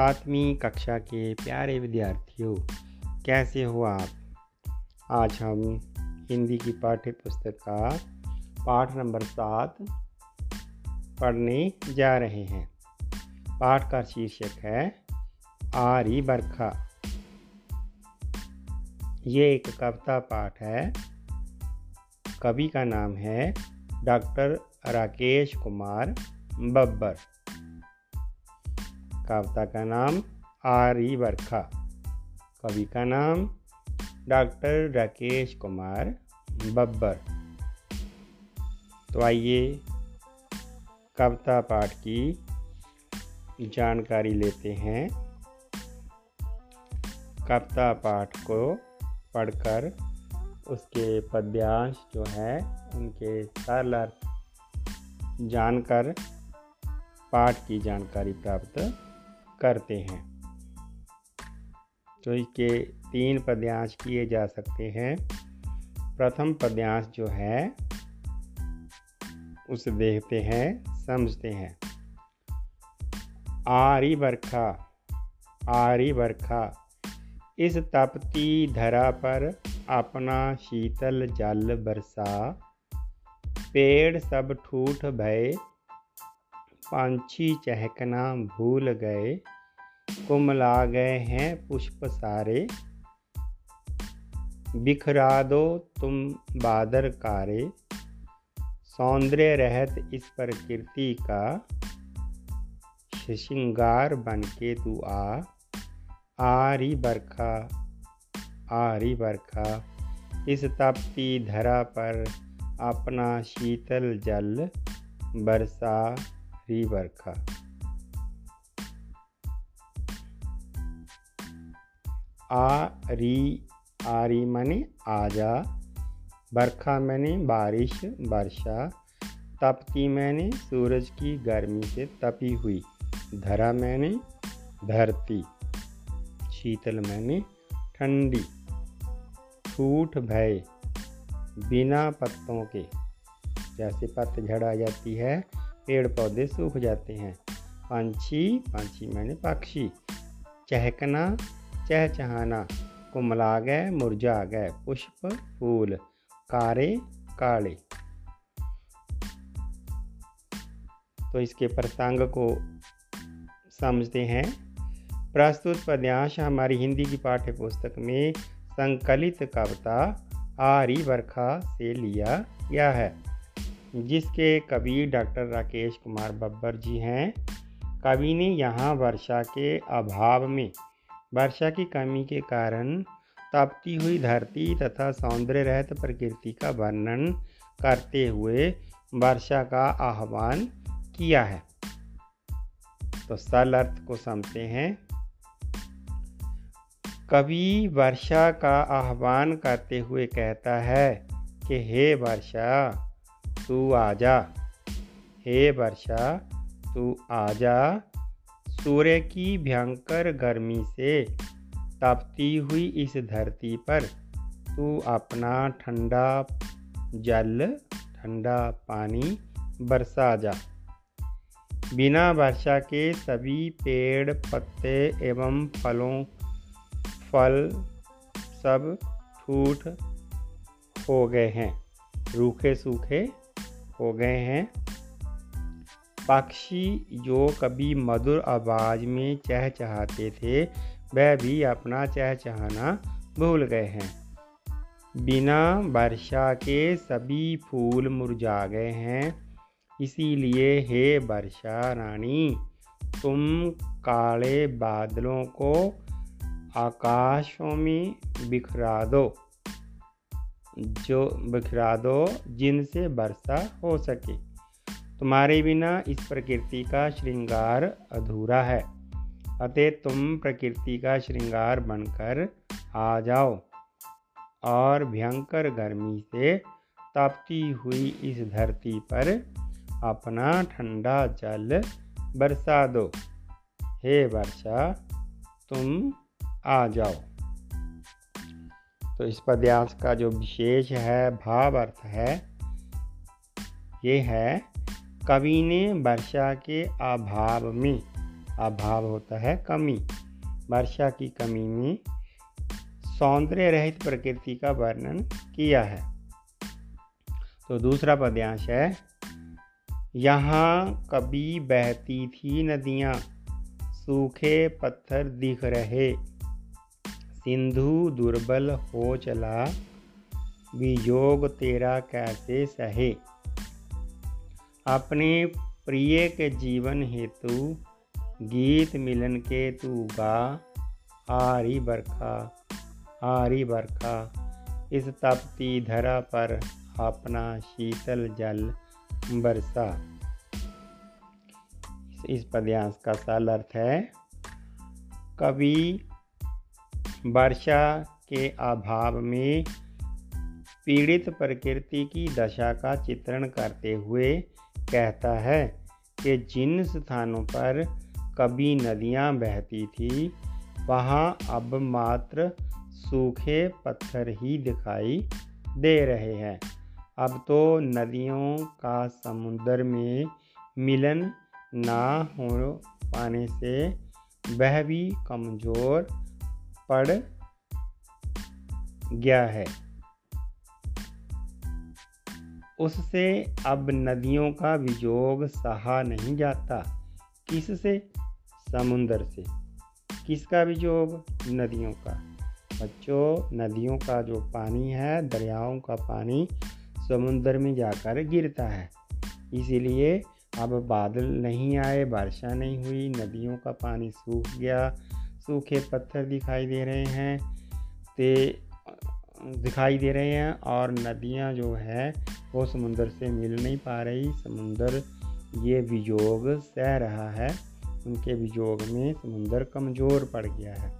सातवीं कक्षा के प्यारे विद्यार्थियों, कैसे हो आप? आज हम हिंदी की पाठ्य पुस्तक का पाठ नंबर सात पढ़ने जा रहे हैं। पाठ का शीर्षक है, आरी बरखा। ये एक कविता पाठ है। कवि का नाम है डॉक्टर राकेश कुमार बब्बर। कविता का नाम आरी बरखा। कवि का नाम डॉक्टर राकेश कुमार बब्बर। तो आइए कविता पाठ की जानकारी लेते हैं। कविता पाठ को पढ़कर उसके पद्यांश जो है, उनके सरल जानकर पाठ की जानकारी प्राप्त करते हैं। तो इसके तीन पद्यांश किए जा सकते हैं। प्रथम पद्यांश जो है, उसे देखते हैं, समझते हैं। आरी बरखा आरी बरखा, इस तपती धरा पर अपना शीतल जल बरसा, पेड़ सब ठूठ भय पंछी चहकना भूल गए, कुमला गए हैं पुष्प सारे। बिखरा दो तुम बादर कारे, सौंदर्य रहत इस प्रकृति का। श्रृंगार बन के तू आ, आरी बरखा आरी बरखा। इस तपती धरा पर अपना शीतल जल बरसा। री बरखा। आ री आरी मने आजा बरखा मैंने, बारिश, वर्षा। तपती मैंने, सूरज की गर्मी से तपी हुई। धरा मैंने, धरती। शीतल मैंने, ठंडी। ठूठ भय, बिना पत्तों के। जैसे पतझड़ आ जाती है पेड़ पौधे सूख जाते हैं। पंछी पंछी मैंने पक्षी। चहकना, चहचहाना। कुमला गए, मुरझा गए। पुष्प, फूल। कारे, काले। तो इसके प्रसंग को समझते हैं। प्रस्तुत पद्यांश हमारी हिंदी की पाठ्य पुस्तक में संकलित कविता, आरी बरखा से लिया गया है। जिसके कवि डॉक्टर राकेश कुमार बब्बर जी हैं। कवि ने यहाँ वर्षा के अभाव में, वर्षा की कमी के कारण तपती हुई धरती तथा सौंदर्य रहित प्रकृति का वर्णन करते हुए वर्षा का आह्वान किया है। तो सल अर्थ को समझते हैं। कवि वर्षा का आह्वान करते हुए कहता है कि, हे वर्षा तू आजा। हे वर्षा, तू आजा। सूर्य की भयंकर गर्मी से तपती हुई इस धरती पर तू अपना ठंडा जल, ठंडा पानी बरसा जा। बिना वर्षा के सभी पेड़, पत्ते एवं फलों, फल सब ठूठ हो गए हैं। रूखे सूखे हो गए हैं। पक्षी जो कभी मधुर आवाज़ में चहचहाते थे, वह भी अपना चहचहाना भूल गए हैं। बिना वर्षा के सभी फूल मुरझा गए हैं। इसीलिए, हे वर्षा रानी, तुम काले बादलों को आकाशों में बिखरा दो। जो बिखरा दो, जिनसे वर्षा हो सके। तुम्हारे बिना इस प्रकृति का श्रृंगार अधूरा है, अतः तुम प्रकृति का श्रृंगार बनकर आ जाओ और भयंकर गर्मी से तपती हुई इस धरती पर अपना ठंडा जल बरसा दो। हे वर्षा, तुम आ जाओ। तो इस पद्यांश का जो विशेष है, भाव अर्थ है, ये है कवि ने वर्षा के अभाव में, अभाव होता है कमी, वर्षा की कमी में सौंदर्य रहित प्रकृति का वर्णन किया है। तो दूसरा पद्यांश है, यहाँ कभी बहती थी नदियाँ, सूखे पत्थर दिख रहे सिंधु दुर्बल हो चला वियोग तेरा कैसे सहे? अपने प्रिय के जीवन हेतु गीत मिलन के तू गा आरी बरखा आरी बरखा, इस तपती धरा पर अपना शीतल जल बरसा। इस पद्यांश का सरल अर्थ है, कवि वर्षा के अभाव में पीड़ित प्रकृति की दशा का चित्रण करते हुए कहता है कि जिन स्थानों पर कभी नदियाँ बहती थी, वहाँ अब मात्र सूखे पत्थर ही दिखाई दे रहे हैं। अब तो नदियों का समुद्र में मिलन ना हो पाने से वह भी कमज़ोर पड़ गया है। उससे अब नदियों का विजोग सहा नहीं जाता। किससे? समुंदर से। किसका विजोग? नदियों का। बच्चों, नदियों का जो पानी है, दरियाओं का पानी समुंदर में जाकर गिरता है। इसीलिए अब बादल नहीं आए वर्षा नहीं हुई, नदियों का पानी सूख गया सूखे पत्थर दिखाई दे रहे हैं, ते, दिखाई दे रहे हैं और नदियाँ जो है, वो समुंदर से मिल नहीं पा रही। समुंदर, ये वियोग सह रहा है। उनके वियोग में समुंदर कमज़ोर पड़ गया है।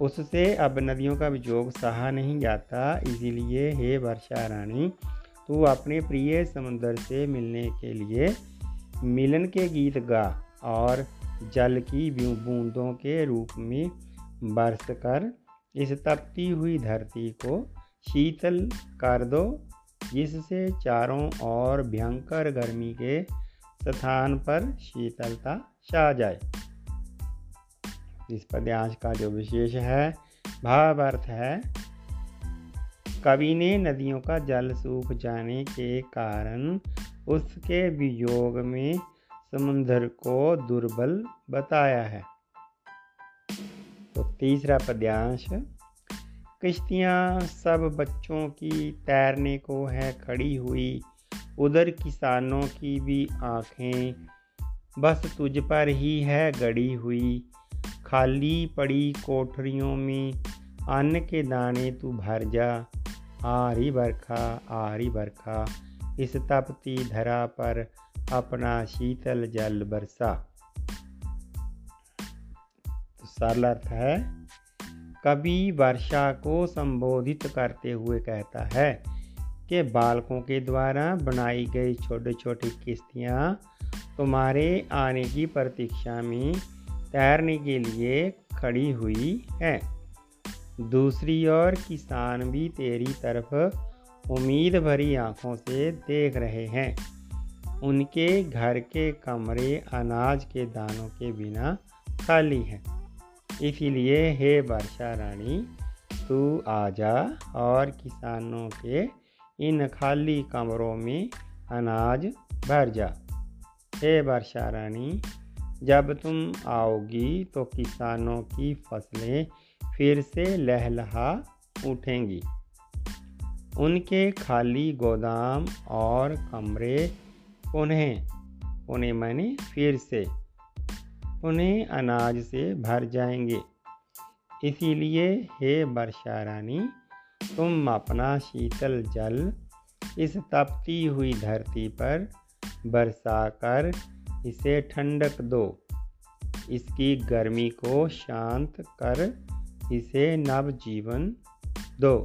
उससे अब नदियों का वियोग सहा नहीं जाता। इसीलिए, हे वर्षा रानी, तू अपने प्रिय समुंदर से मिलने के लिए मिलन के गीत गा और जल की बूंदों के रूप में बरस कर इस तपती हुई धरती को शीतल कर दो, जिससे चारों ओर भयंकर गर्मी के स्थान पर शीतलता छा जाए। इस पद्यांश का जो विशेष है भाव अर्थ है। कवि ने नदियों का जल सूख जाने के कारण उसके वियोग में समुद्र को दुर्बल बताया है। तो तीसरा पद्यांश, किश्तियाँ सब बच्चों की तैरने को है खड़ी हुई, उधर किसानों की भी आँखें बस तुझ पर ही है गड़ी हुई, खाली पड़ी कोठरियों में, अन्न के दाने तू भर जा, आरी बरखा आरी बरखा, इस तपती धरा पर अपना शीतल जल बरसा। तो सरल अर्थ है कवि वर्षा को संबोधित करते हुए कहता है कि बालकों के द्वारा बनाई गई छोटी छोटी किश्तियाँ तुम्हारे आने की प्रतीक्षा में तैरने के लिए खड़ी हुई है। दूसरी ओर, किसान भी तेरी तरफ़ उम्मीद भरी आँखों से देख रहे हैं। उनके घर के कमरे अनाज के दानों के बिना खाली हैं। इसीलिए हे वर्षा रानी, तू आजा और किसानों के इन खाली कमरों में अनाज भर जा। हे वर्षा रानी, जब तुम आओगी तो किसानों की फ़सलें फिर से लहलहा उठेंगी। उनके खाली गोदाम और कमरे उन्हें उन्हें मैंने फिर से। उन्हें अनाज से भर जाएँगे। इसीलिए हे वर्षा रानी, तुम अपना शीतल जल इस तपती हुई धरती पर बरसा कर इसे ठंडक दो। इसकी गर्मी को शांत कर इसे नव जीवन दो।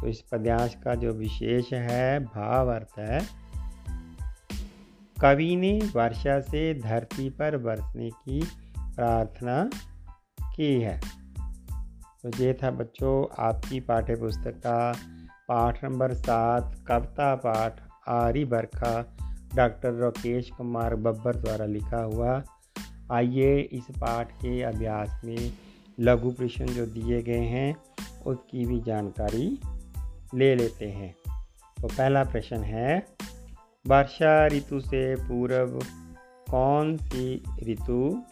तो इस पद्यांश का जो विशेष है, भाव अर्थ है कवि ने वर्षा से धरती पर बरसने की प्रार्थना की है। तो ये था बच्चों आपकी पाठ्य पुस्तक का पाठ नंबर सात, कविता पाठ, आरी बरखा, डॉक्टर राकेश कुमार बब्बर द्वारा लिखा हुआ। आइए इस पाठ के अभ्यास में लघु प्रश्न जो दिए गए हैं, उसकी भी जानकारी ले लेते हैं। तो पहला प्रश्न है वर्षा ऋतु से पूर्व कौन सी ऋतु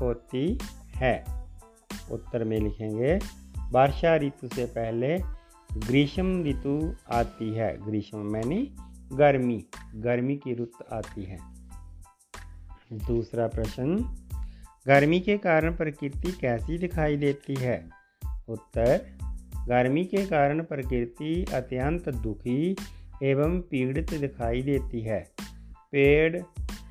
होती है? उत्तर में लिखेंगे वर्षा ऋतु से पहले ग्रीष्म ऋतु आती है। ग्रीष्म मैंने गर्मी गर्मी की रुत आती है। दूसरा प्रश्न, गर्मी के कारण प्रकृति कैसी दिखाई देती है? उत्तर, गर्मी के कारण प्रकृति अत्यंत दुखी एवं पीड़ित दिखाई देती है। पेड़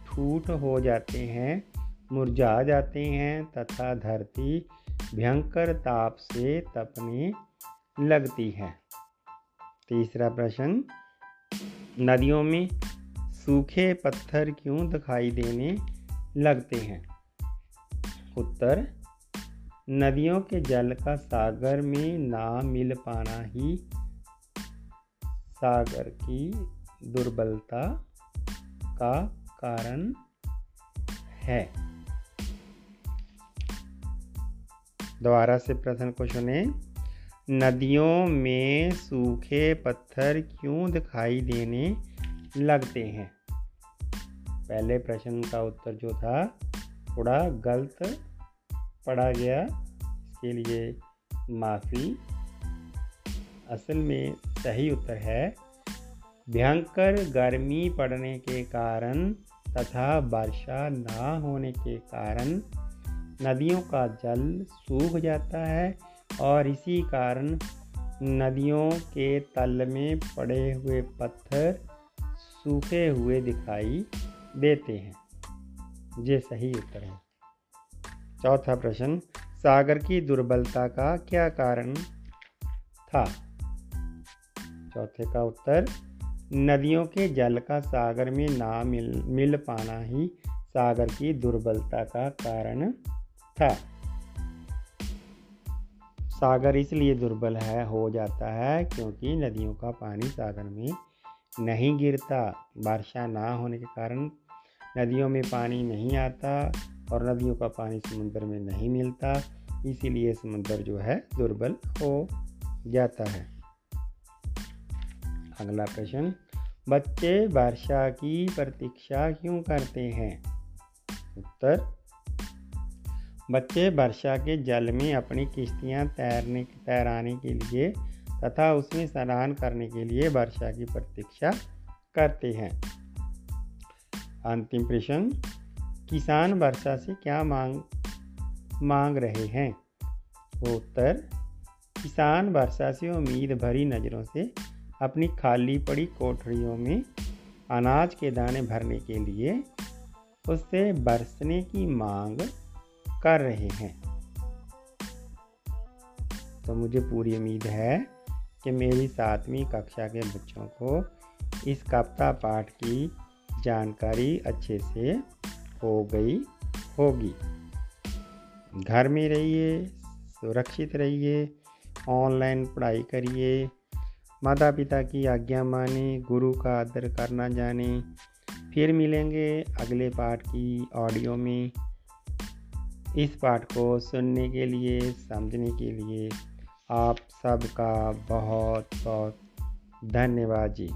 ठूठ हो जाते हैं, मुरझा जाते हैं तथा धरती भयंकर ताप से तपने लगती है। तीसरा प्रश्न, नदियों में सूखे पत्थर क्यों दिखाई देने लगते हैं? उत्तर, नदियों के जल का सागर में ना मिल पाना ही सागर की दुर्बलता का कारण है। दोबारा से प्रश्न को सुने। नदियों में सूखे पत्थर क्यों दिखाई देने लगते हैं? पहले प्रश्न का उत्तर जो था, थोड़ा गलत पढ़ा गया। इसके लिए माफ़ी। असल में सही उत्तर है। भयंकर गर्मी पड़ने के कारण तथा वर्षा ना होने के कारण नदियों का जल सूख जाता है और इसी कारण नदियों के तल में पड़े हुए पत्थर सूखे हुए दिखाई देते हैं। ये सही उत्तर है। चौथा प्रश्न, सागर की दुर्बलता का क्या कारण था? चौथे का उत्तर, नदियों के जल का सागर में ना मिल मिल पाना ही सागर की दुर्बलता का कारण था। सागर इसलिए दुर्बल है, हो जाता है क्योंकि नदियों का पानी सागर में नहीं गिरता वर्षा ना होने के कारण नदियों में पानी नहीं आता और नदियों का पानी समुद्र में नहीं मिलता, इसीलिए समुद्र जो है दुर्बल हो जाता है। अगला प्रश्न, बच्चे वर्षा की प्रतीक्षा क्यों करते हैं? उत्तर, बच्चे वर्षा के जल में अपनी किश्तियाँ तैरने, तैराने के लिए तथा उसमें स्नान करने के लिए वर्षा की प्रतीक्षा करते हैं। अंतिम प्रश्न, किसान वर्षा से क्या मांग मांग रहे हैं? उत्तर, किसान वर्षा से उम्मीद भरी नज़रों से अपनी खाली पड़ी कोठरियों में अनाज के दाने भरने के लिए उससे बरसने की मांग कर रहे हैं। तो मुझे पूरी उम्मीद है कि मेरी सातवीं कक्षा के बच्चों को इस कविता पाठ की जानकारी अच्छे से हो गई होगी। घर में रहिए, सुरक्षित रहिए, ऑनलाइन पढ़ाई करिए माता पिता की आज्ञा माने, गुरु का आदर करना जाने। फिर मिलेंगे अगले पाठ की ऑडियो में। इस पाठ को सुनने के लिए, समझने के लिए आप सबका बहुत बहुत धन्यवाद जी।